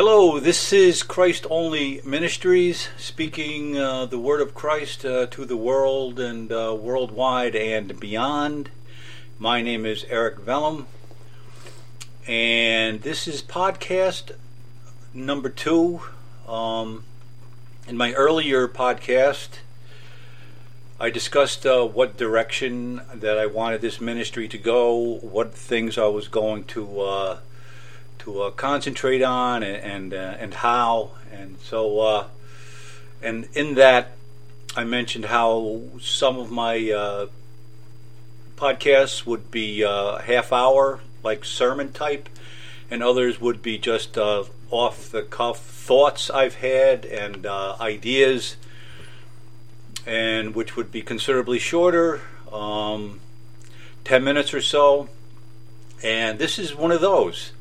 Hello, this is Christ Only Ministries speaking uh, the word of Christ uh, to the world and uh, worldwide and beyond. My name is Eric Vellum, and this is podcast number two. Um, in my earlier podcast, I discussed uh, what direction that I wanted this ministry to go, what things I was going to uh, to uh, concentrate on and and, uh, and how. And so uh, and in that I mentioned how some of my uh, podcasts would be uh, half hour like sermon type and others would be just uh, off the cuff thoughts I've had and ideas and which would be considerably shorter um, 10 minutes or so. And this is one of those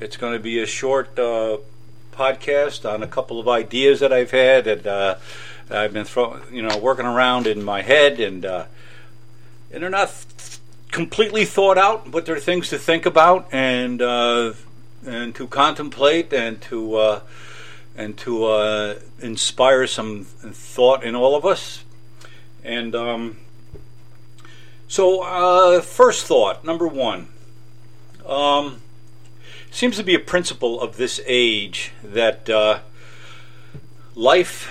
it's going to be a short uh, podcast on a couple of ideas that I've had that uh, I've been throw, you know, working around in my head, and uh, and they're not completely thought out, but they're things to think about and uh, and to contemplate and to uh, and to uh, inspire some thought in all of us. And um, so, first thought, number one. Um, seems to be a principle of this age that uh, life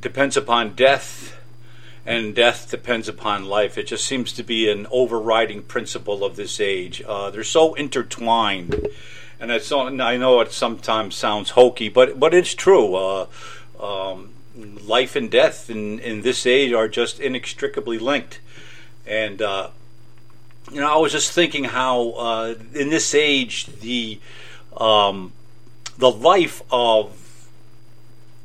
depends upon death and death depends upon life. It just seems to be an overriding principle of this age. Uh, they're so intertwined, and it's I know it sometimes sounds hokey, but but it's true. Uh, um, life and death in, in this age are just inextricably linked, and uh, you know, I was just thinking how uh, in this age the um, the life of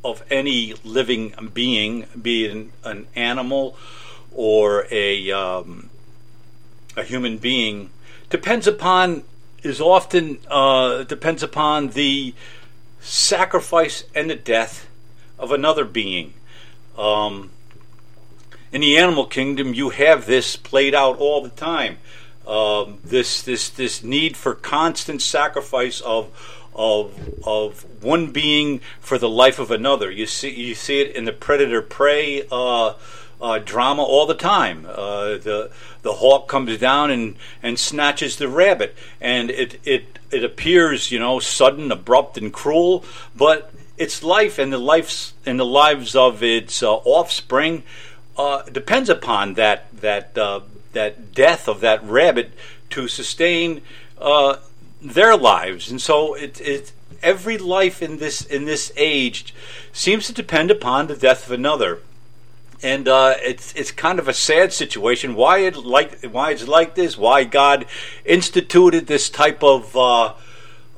of any living being, be it an, an animal or a um, a human being, depends upon is often uh, depends upon the sacrifice and the death of another being. Um, in the animal kingdom, you have this played out all the time. Um, this this this need for constant sacrifice of of of one being for the life of another. You see you see it in the predator prey uh, uh, drama all the time. Uh, the the hawk comes down and, and snatches the rabbit, and it, it it appears you know sudden, abrupt, and cruel, but its life and the lives and the lives of its uh, offspring uh, depends upon that that uh, that death of that rabbit to sustain uh, their lives, and so it, it every life in this in this age seems to depend upon the death of another. And uh, it's it's kind of a sad situation. Why it like why it's like this? Why God instituted this type of uh,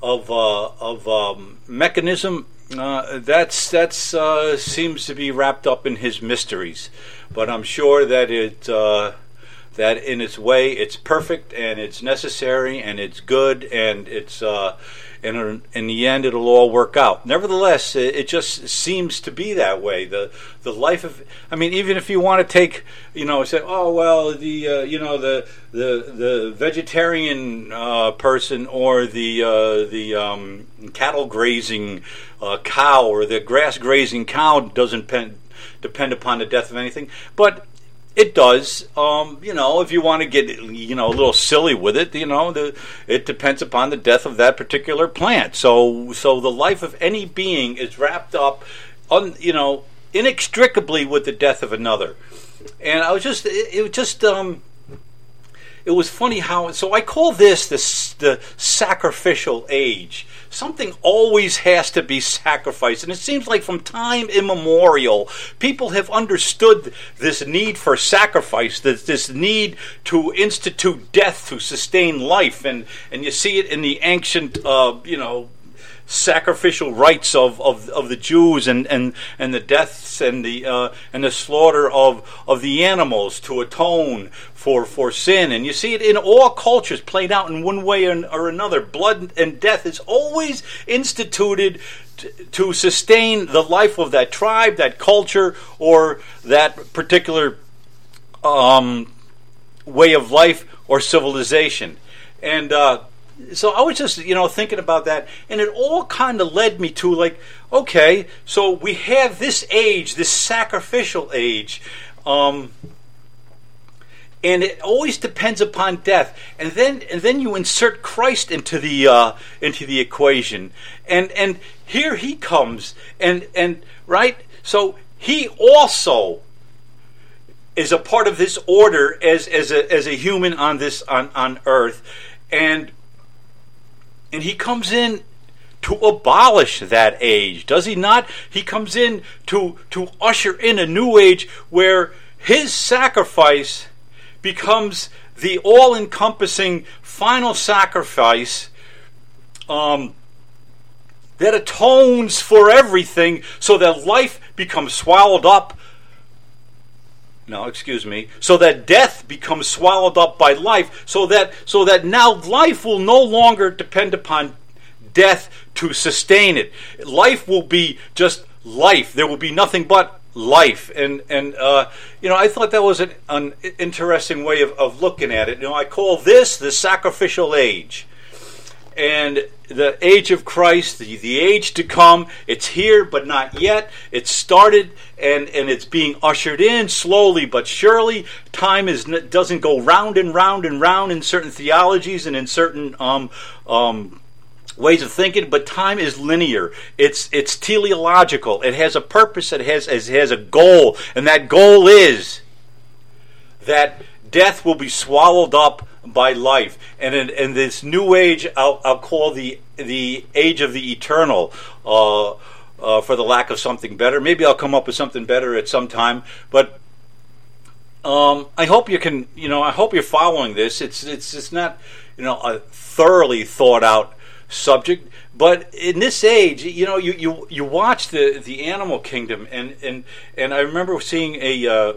of of um, mechanism? Uh, that's that's uh, seems to be wrapped up in his mysteries, but I'm sure that it uh, that in its way it's perfect and it's necessary and it's good and it's uh, and in the end it'll all work out. Nevertheless, it, it, just seems to be that way. The the life of I mean, even if you want to take you know say oh well the uh, you know the the the vegetarian uh, person or the uh, the um, cattle grazing uh, cow or the grass grazing cow doesn't pen, depend upon the death of anything, but it does. Um, you know, if you want to get you know a little silly with it, you know, the, it depends upon the death of that particular plant. So, so the life of any being is wrapped up, on you know, inextricably with the death of another. And I was just, it, it was just, um, it was funny how. So I call this the the sacrificial age something always has to be sacrificed. And it seems like from time immemorial, people have understood this need for sacrifice, this, this need to institute death to sustain life. And, and you see it in the ancient, uh, you know, sacrificial rites of, of, of the Jews and, and, and the deaths and the uh, and the slaughter of, of the animals to atone for, for sin. And you see it in all cultures played out in one way or another. Blood and death is always instituted to sustain the life of that tribe, that culture, or that particular um, way of life or civilization. And uh, so I was just, you know, thinking about that, and it all kind of led me to like, okay, so we have this age, this sacrificial age, um, and it always depends upon death. And then, and then you insert Christ into the uh, into the equation, and and here he comes, and and right, so he also is a part of this order as as a as a human on this on on earth and and he comes in to abolish that age, does he not? He comes in to to usher in a new age where his sacrifice becomes the all-encompassing final sacrifice um, that atones for everything, so that life becomes swallowed up no, excuse me, so that death becomes swallowed up by life, so that so that now life will no longer depend upon death to sustain it. Life will be just life. There will be nothing but life. And and uh, you know, I thought that was an, an interesting way of, of looking at it. You know, I call this the sacrificial age and the age of Christ, the, the age to come, it's here but not yet. It's started and, and it's being ushered in slowly but surely. Time is doesn't go round and round and round in certain theologies and in certain um, um, ways of thinking, but time is linear. It's it's teleological. It has a purpose. It has it has a goal, and that goal is that death will be swallowed up by life. And in, in this new age, I'll, I'll, call the the age of the eternal. Uh, uh, for the lack of something better, maybe I'll come up with something better at some time. But um, I hope you can, you know, I hope you're following this. It's it's it's not, you know, a thoroughly thought out subject. But in this age, you know, you, you, you watch the, the animal kingdom, and, and, and I remember seeing a uh,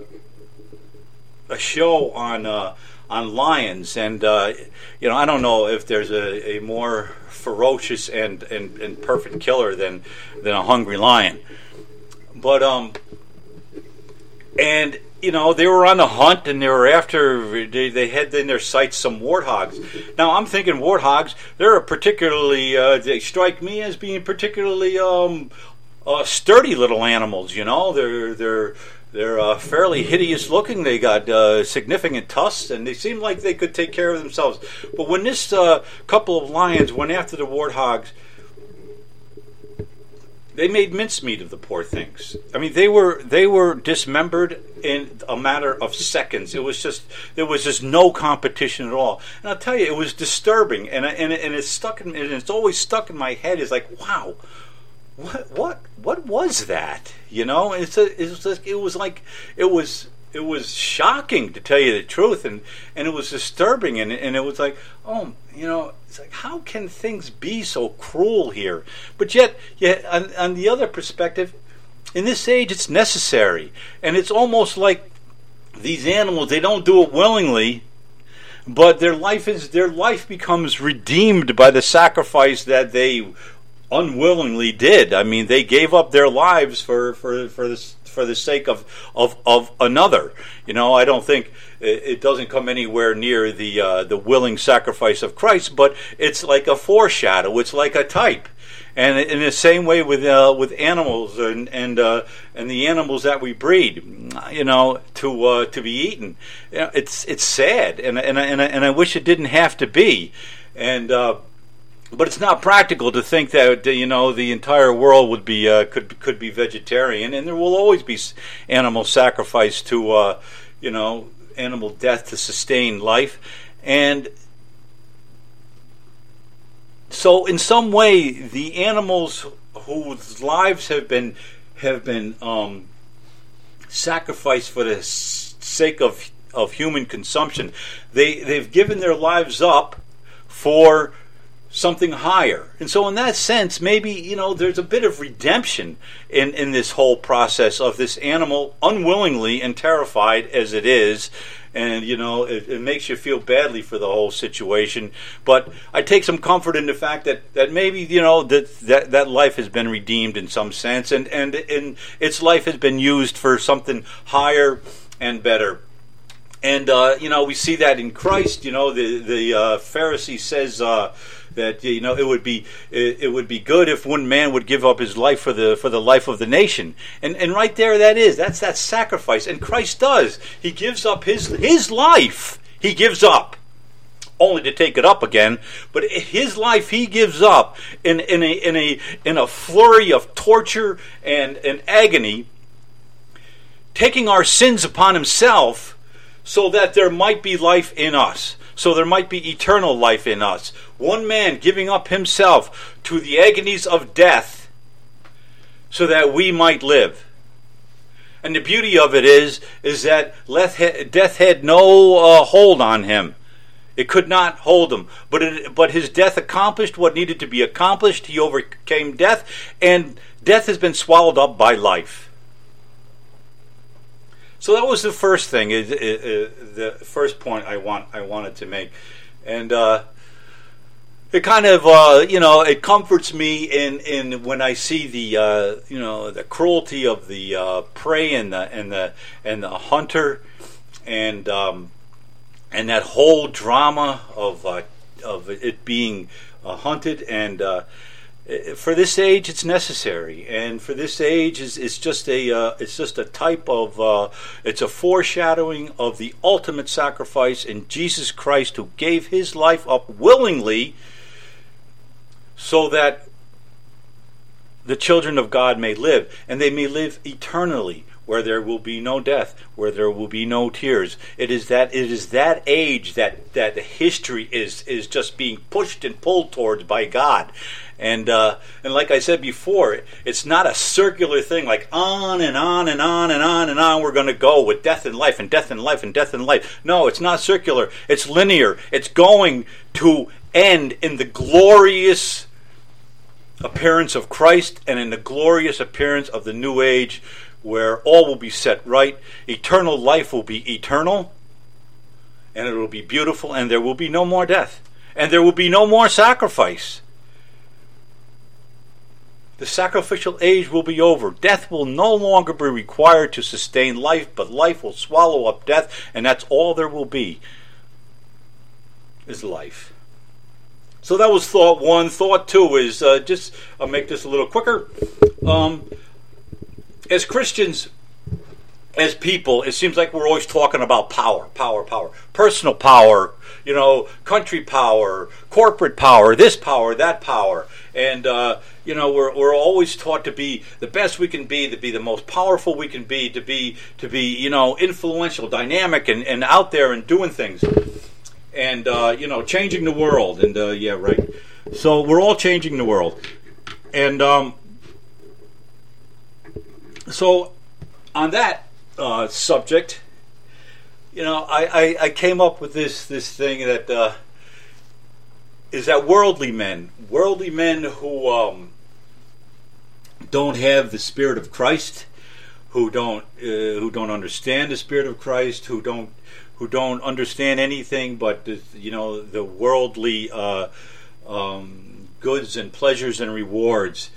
a show on uh, on lions, and uh, you know I don't know if there's a, a more ferocious and, and, and perfect killer than than a hungry lion, but um, and you know they were on the hunt and they were after they, they had in their sights some warthogs. Now I'm thinking warthogs they're a particularly uh, they strike me as being particularly um, uh, sturdy little animals. You know they're they're they're uh, fairly hideous looking. They got uh, significant tusks, and they seem like they could take care of themselves. But when this uh, couple of lions went after the warthogs, they made mincemeat of the poor things. I mean, they were they were dismembered in a matter of seconds. It was just there was just no competition at all. And I'll tell you, it was disturbing, and and and it's stuck in, and it's always stuck in my head. Is like, wow, what what what was that? You know, it's a, it was like, it was like it was it was shocking to tell you the truth, and and it was disturbing, and and it was like, oh, you know, it's like how can things be so cruel here? But yet, yet on, on the other perspective, in this age, it's necessary, and it's almost like these animals they don't do it willingly but their life is their life becomes redeemed by the sacrifice that they unwillingly did. I mean, they gave up their lives for for for this for the sake of of of another. You know, I don't think it, it doesn't come anywhere near the uh, the willing sacrifice of Christ, but it's like a foreshadow. It's like a type. And in the same way with uh, with animals and and uh, and the animals that we breed, you know, to uh, to be eaten, you know, it's it's sad, and and and I, and I wish it didn't have to be, and uh, but it's not practical to think that you know the entire world would be uh, could could be vegetarian, and there will always be animal sacrifice to uh, you know animal death to sustain life, and so in some way the animals whose lives have been have been um, sacrificed for the sake of of human consumption, they they've given their lives up for something higher. And so, in that sense, maybe, you know, there's a bit of redemption in, in this whole process of this animal, unwillingly and terrified as it is. And, you know, it, it, makes you feel badly for the whole situation. But I take some comfort in the fact that, that maybe, you know, that, that, that life has been redeemed in some sense and, and, and its life has been used for something higher and better. and uh, you know we see that in Christ. You know the the uh, Pharisee says uh, that you know it would be it, it, would be good if one man would give up his life for the for the life of the nation. And and right there that is that's that sacrifice. And Christ does. He gives up his his life. He gives up only to take it up again. But his life he gives up in, in a in a in a flurry of torture and, and agony, taking our sins upon himself so that there might be life in us. So there might be eternal life in us. One man giving up himself to the agonies of death so that we might live. And the beauty of it is, is that death had no uh, hold on him. It could not hold him. But, it, but his death accomplished what needed to be accomplished. He overcame death, and death has been swallowed up by life. So that was the first thing, it, it, it, the first point I want I wanted to make, and uh, it kind of uh, you know it comforts me in, in when I see the uh, you know the cruelty of the uh, prey and the and the and the hunter, and um, and that whole drama of uh, of it being uh, hunted. And for this age it's necessary. And for this age is it's just a uh, it's just a type of uh, it's a foreshadowing of the ultimate sacrifice. In Jesus Christ who gave his life up willingly so that the children of God may live and they may live eternally where there will be no death, where there will be no tears. It is that it is that age that that history is is just being pushed and pulled towards by God. And uh, and like I said before, it's not a circular thing like on and on and on and on and on we're going to go with death and life and death and life and death and life. No, it's not circular. It's linear. It's going to end in the glorious appearance of Christ and in the glorious appearance of the new age where all will be set right. Eternal life will be eternal, and it will be beautiful, and there will be no more death, and there will be no more sacrifice. The sacrificial age will be over. Death will no longer be required to sustain life, but life will swallow up death, and that's all there will be is life. So that was thought one. Thought two is uh, just I'll make this a little quicker. Um, as Christians, as people, it seems like we're always talking about power, power, power, personal power, you know, country power, corporate power, this power, that power, and uh, you know, we're we're always taught to be the best we can be, to be the most powerful we can be, to be to be you know influential, dynamic, and, and out there and doing things, and uh, you know, changing the world, and uh, yeah, right. So we're all changing the world, and um, so, on that uh, subject, you know, I, I, I, came up with this this thing that uh, is that worldly men, worldly men who um, don't have the spirit of Christ, who don't uh, who don't understand the spirit of Christ, who don't who don't understand anything but the, you know the worldly uh, um, goods and pleasures and rewards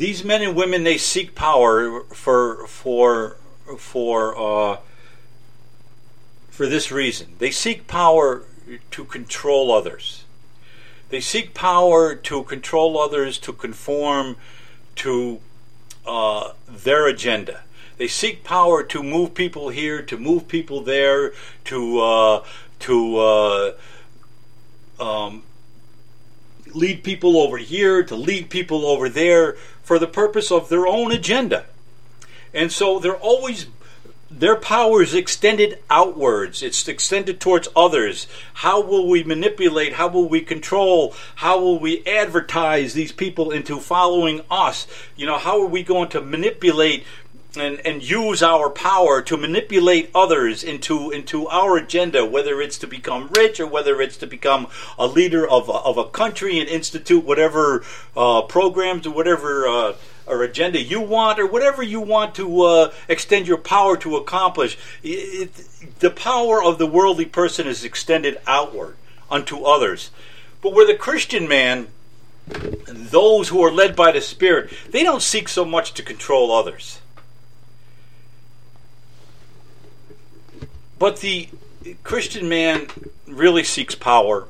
these men and women they seek power for for for uh, for this reason. They seek power to control others. They seek power to control others to conform to uh, their agenda. They seek power to move people here, to move people there, to uh, to uh, um, lead people over here, to lead people over there for the purpose of their own agenda. And so they're always their power is extended outwards. It's extended towards others. How will we manipulate? How will we control? How will we advertise these people into following us? You know, how are we going to manipulate and, and use our power to manipulate others into into our agenda, whether it's to become rich or whether it's to become a leader of a, of a country and institute whatever uh, programs or whatever uh, or agenda you want or whatever you want to uh, extend your power to accomplish. It, the power of the worldly person is extended outward unto others, but where the Christian man those who are led by the Spirit, they don't seek so much to control others but the Christian man really seeks power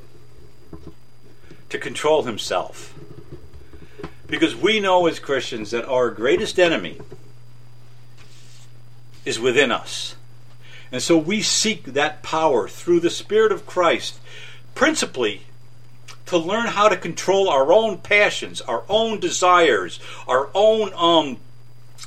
to control himself. Because we know as Christians that our greatest enemy is within us. And so we seek that power through the Spirit of Christ, principally to learn how to control our own passions, our own desires, our own um,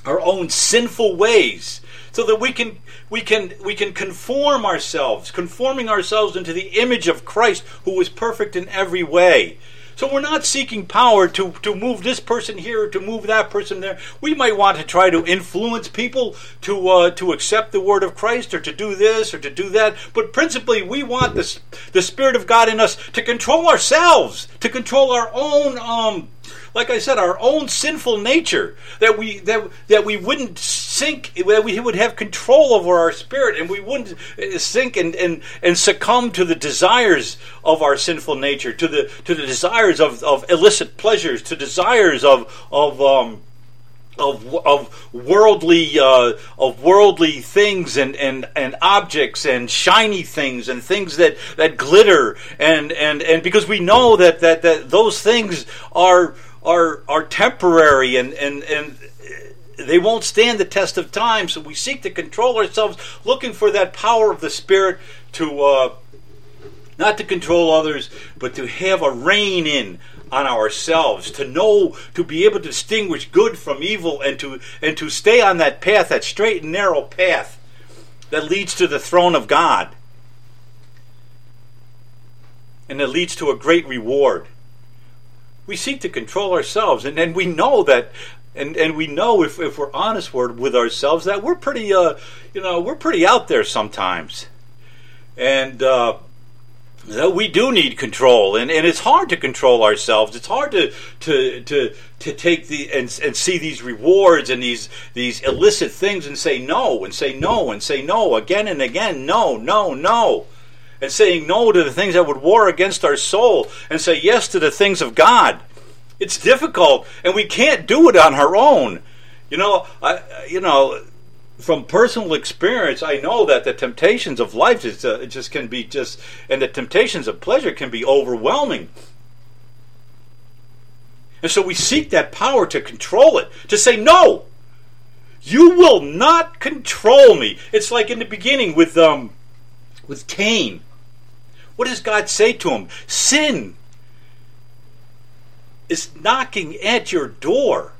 our own sinful ways, so that we can we can we can conform ourselves, conforming ourselves into the image of Christ, who was perfect in every way. So we're not seeking power to, to move this person here, to move that person there. We might want to try to influence people to uh, to accept the word of Christ, or to do this, or to do that. But principally, we want the the Spirit of God in us to control ourselves, to control our own um, like I said, our own sinful nature that we that that we wouldn't sink, that we would have control over our spirit, and we wouldn't uh, sink and, and, and succumb to the desires of our sinful nature, to the to the desires of, of illicit pleasures, to desires of of um, of, of worldly uh, of worldly things and, and, and objects and shiny things and things that, that glitter and, and, and because we know that, that, that those things are are are temporary and, and, and they won't stand the test of time. So we seek to control ourselves, looking for that power of the Spirit to uh, not to control others, but to have a reign in on ourselves, to know, to be able to distinguish good from evil, and to and to stay on that path, that straight and narrow path that leads to the throne of God, and that leads to a great reward. We seek to control ourselves and, and we know that and and we know if, if we're honest with ourselves that we're pretty uh you know we're pretty out there sometimes. And uh we do need control and, and it's hard to control ourselves it's hard to to to to take the and, and see these rewards and these these illicit things and say no and say no and say no again and again no no no and saying no to the things that would war against our soul and say yes to the things of God. It's difficult, and we can't do it on our own. You know, I, you know, from personal experience, I know that the temptations of life is uh, just can be just, and the temptations of pleasure can be overwhelming. And so we seek that power to control it, to say, no, you will not control me. It's like in the beginning with um, with Cain. What does God say to him? Sin is knocking at your door.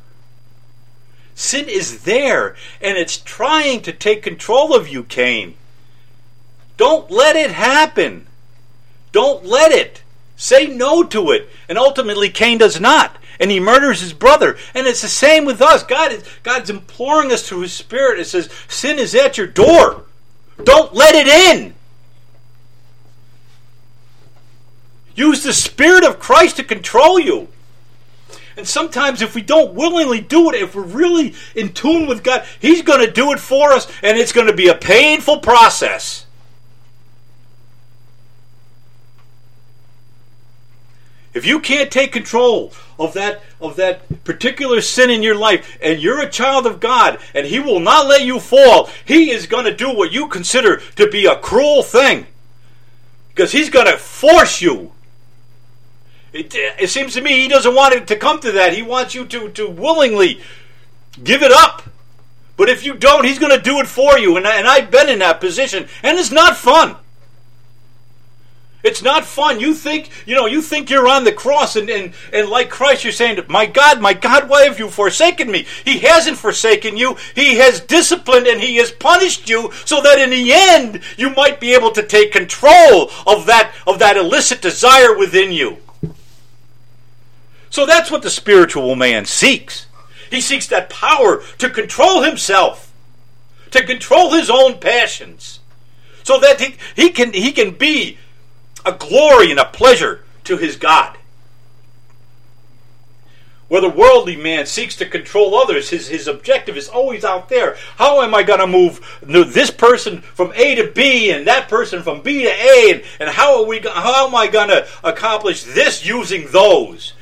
Sin is there, and it's trying to take control of you, Cain. Don't let it happen. Don't let it. Say no to it. And ultimately, Cain does not. And he murders his brother. And it's the same with us. God is, God's imploring us through his spirit. It says, Sin is at your door. Don't let it in. Use the Spirit of Christ to control you. And sometimes, if we don't willingly do it, if we're really in tune with God, He's going to do it for us, and it's going to be a painful process. If you can't take control of that of that particular sin in your life and you're a child of God and he will not let you fall, he is going to do what you consider to be a cruel thing. Because he's going to force you it, it seems to me he doesn't want it to come to that. He wants you to, to willingly give it up. But if you don't, he's going to do it for you. And, and I've been in that position, and it's not fun. It's not fun. You think, you know, you think you're on the cross and, and, and like Christ, you're saying, My God, my God, why have you forsaken me? He hasn't forsaken you. He has disciplined and he has punished you so that in the end you might be able to take control of that of that illicit desire within you. So that's what the spiritual man seeks. He seeks that power to control himself, to control his own passions, so that he, he, can, he can be a glory and a pleasure to his God. Where the worldly man seeks to control others, his, his objective is always out there. How am I going to move this person from A to B and that person from B to A? And, and how, are we, how am I going to accomplish this using those?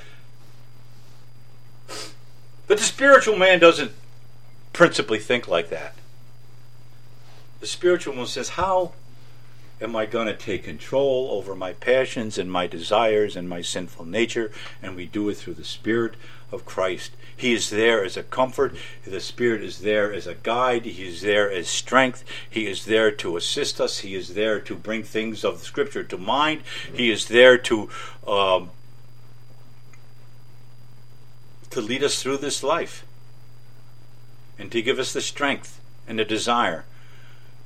But the spiritual man doesn't principally think like that. The spiritual one says, How am I going to take control over my passions and my desires and my sinful nature? And we do it through the Spirit of Christ. He is there as a comfort. The Spirit is there as a guide. He is there as strength. He is there to assist us. He is there to bring things of the Scripture to mind. He is there to um, to lead us through this life and to give us the strength and the desire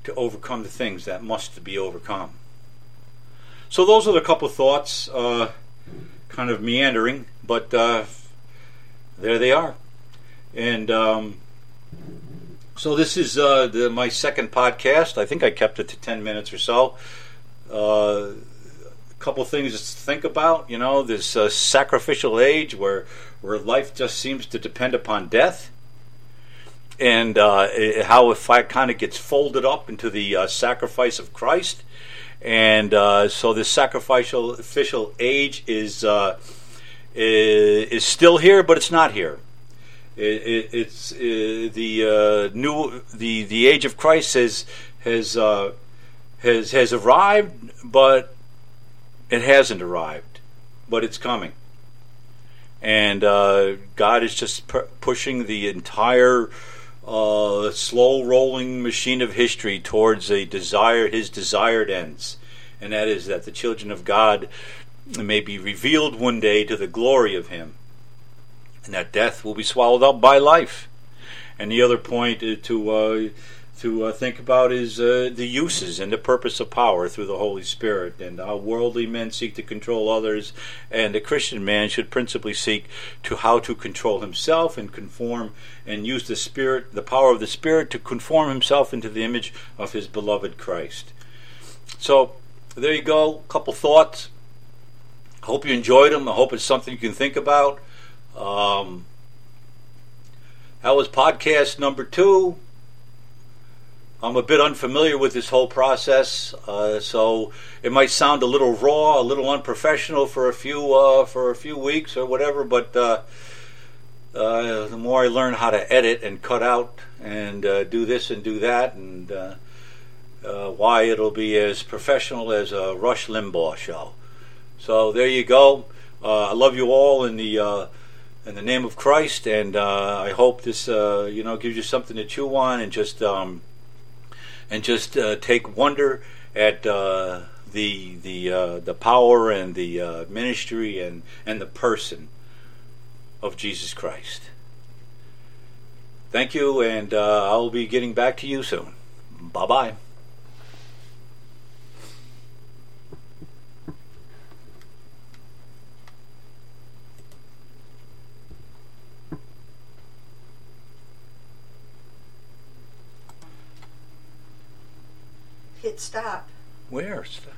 to overcome the things that must be overcome. So those are the couple thoughts, uh, kind of meandering, but uh, there they are. And um, so this is uh, the, my second podcast. I think I kept it to 10 minutes or so. Uh, couple things to think about. You know, this uh, sacrificial age where, where life just seems to depend upon death. And uh, how if I kind of gets folded up into the uh, sacrifice of Christ. And uh, so this sacrificial official age is is still here, but it's not here. It, it, it's uh, the uh, new the the age of Christ has has uh, has has arrived, but it hasn't arrived, but it's coming. And uh, God is just pu- pushing the entire uh, slow rolling machine of history towards a desire His desired ends, and that is that the children of God may be revealed one day to the glory of Him, and that death will be swallowed up by life. And the other point to uh, to uh, think about is uh, the uses and the purpose of power through the Holy Spirit, and how worldly men seek to control others, and the Christian man should principally seek to how to control himself and conform and use the Spirit, the power of the Spirit, to conform himself into the image of his beloved Christ. So there you go, a couple thoughts I hope you enjoyed them. I hope it's something you can think about. Um, that was podcast number two. I'm a bit unfamiliar with this whole process, uh, so it might sound a little raw, a little unprofessional for a few uh, for a few weeks or whatever. But uh, uh the more I learn how to edit and cut out and uh, do this and do that, and uh, why it'll be as professional as a Rush Limbaugh show. So there you go. I love you all in the in the name of Christ, and I hope this you know gives you something to chew on and just um, and just uh, take wonder at uh, the the the power and the ministry and and the person of Jesus Christ. Thank you, and I'll be getting back to you soon. Bye bye. Stop. Where? Stop?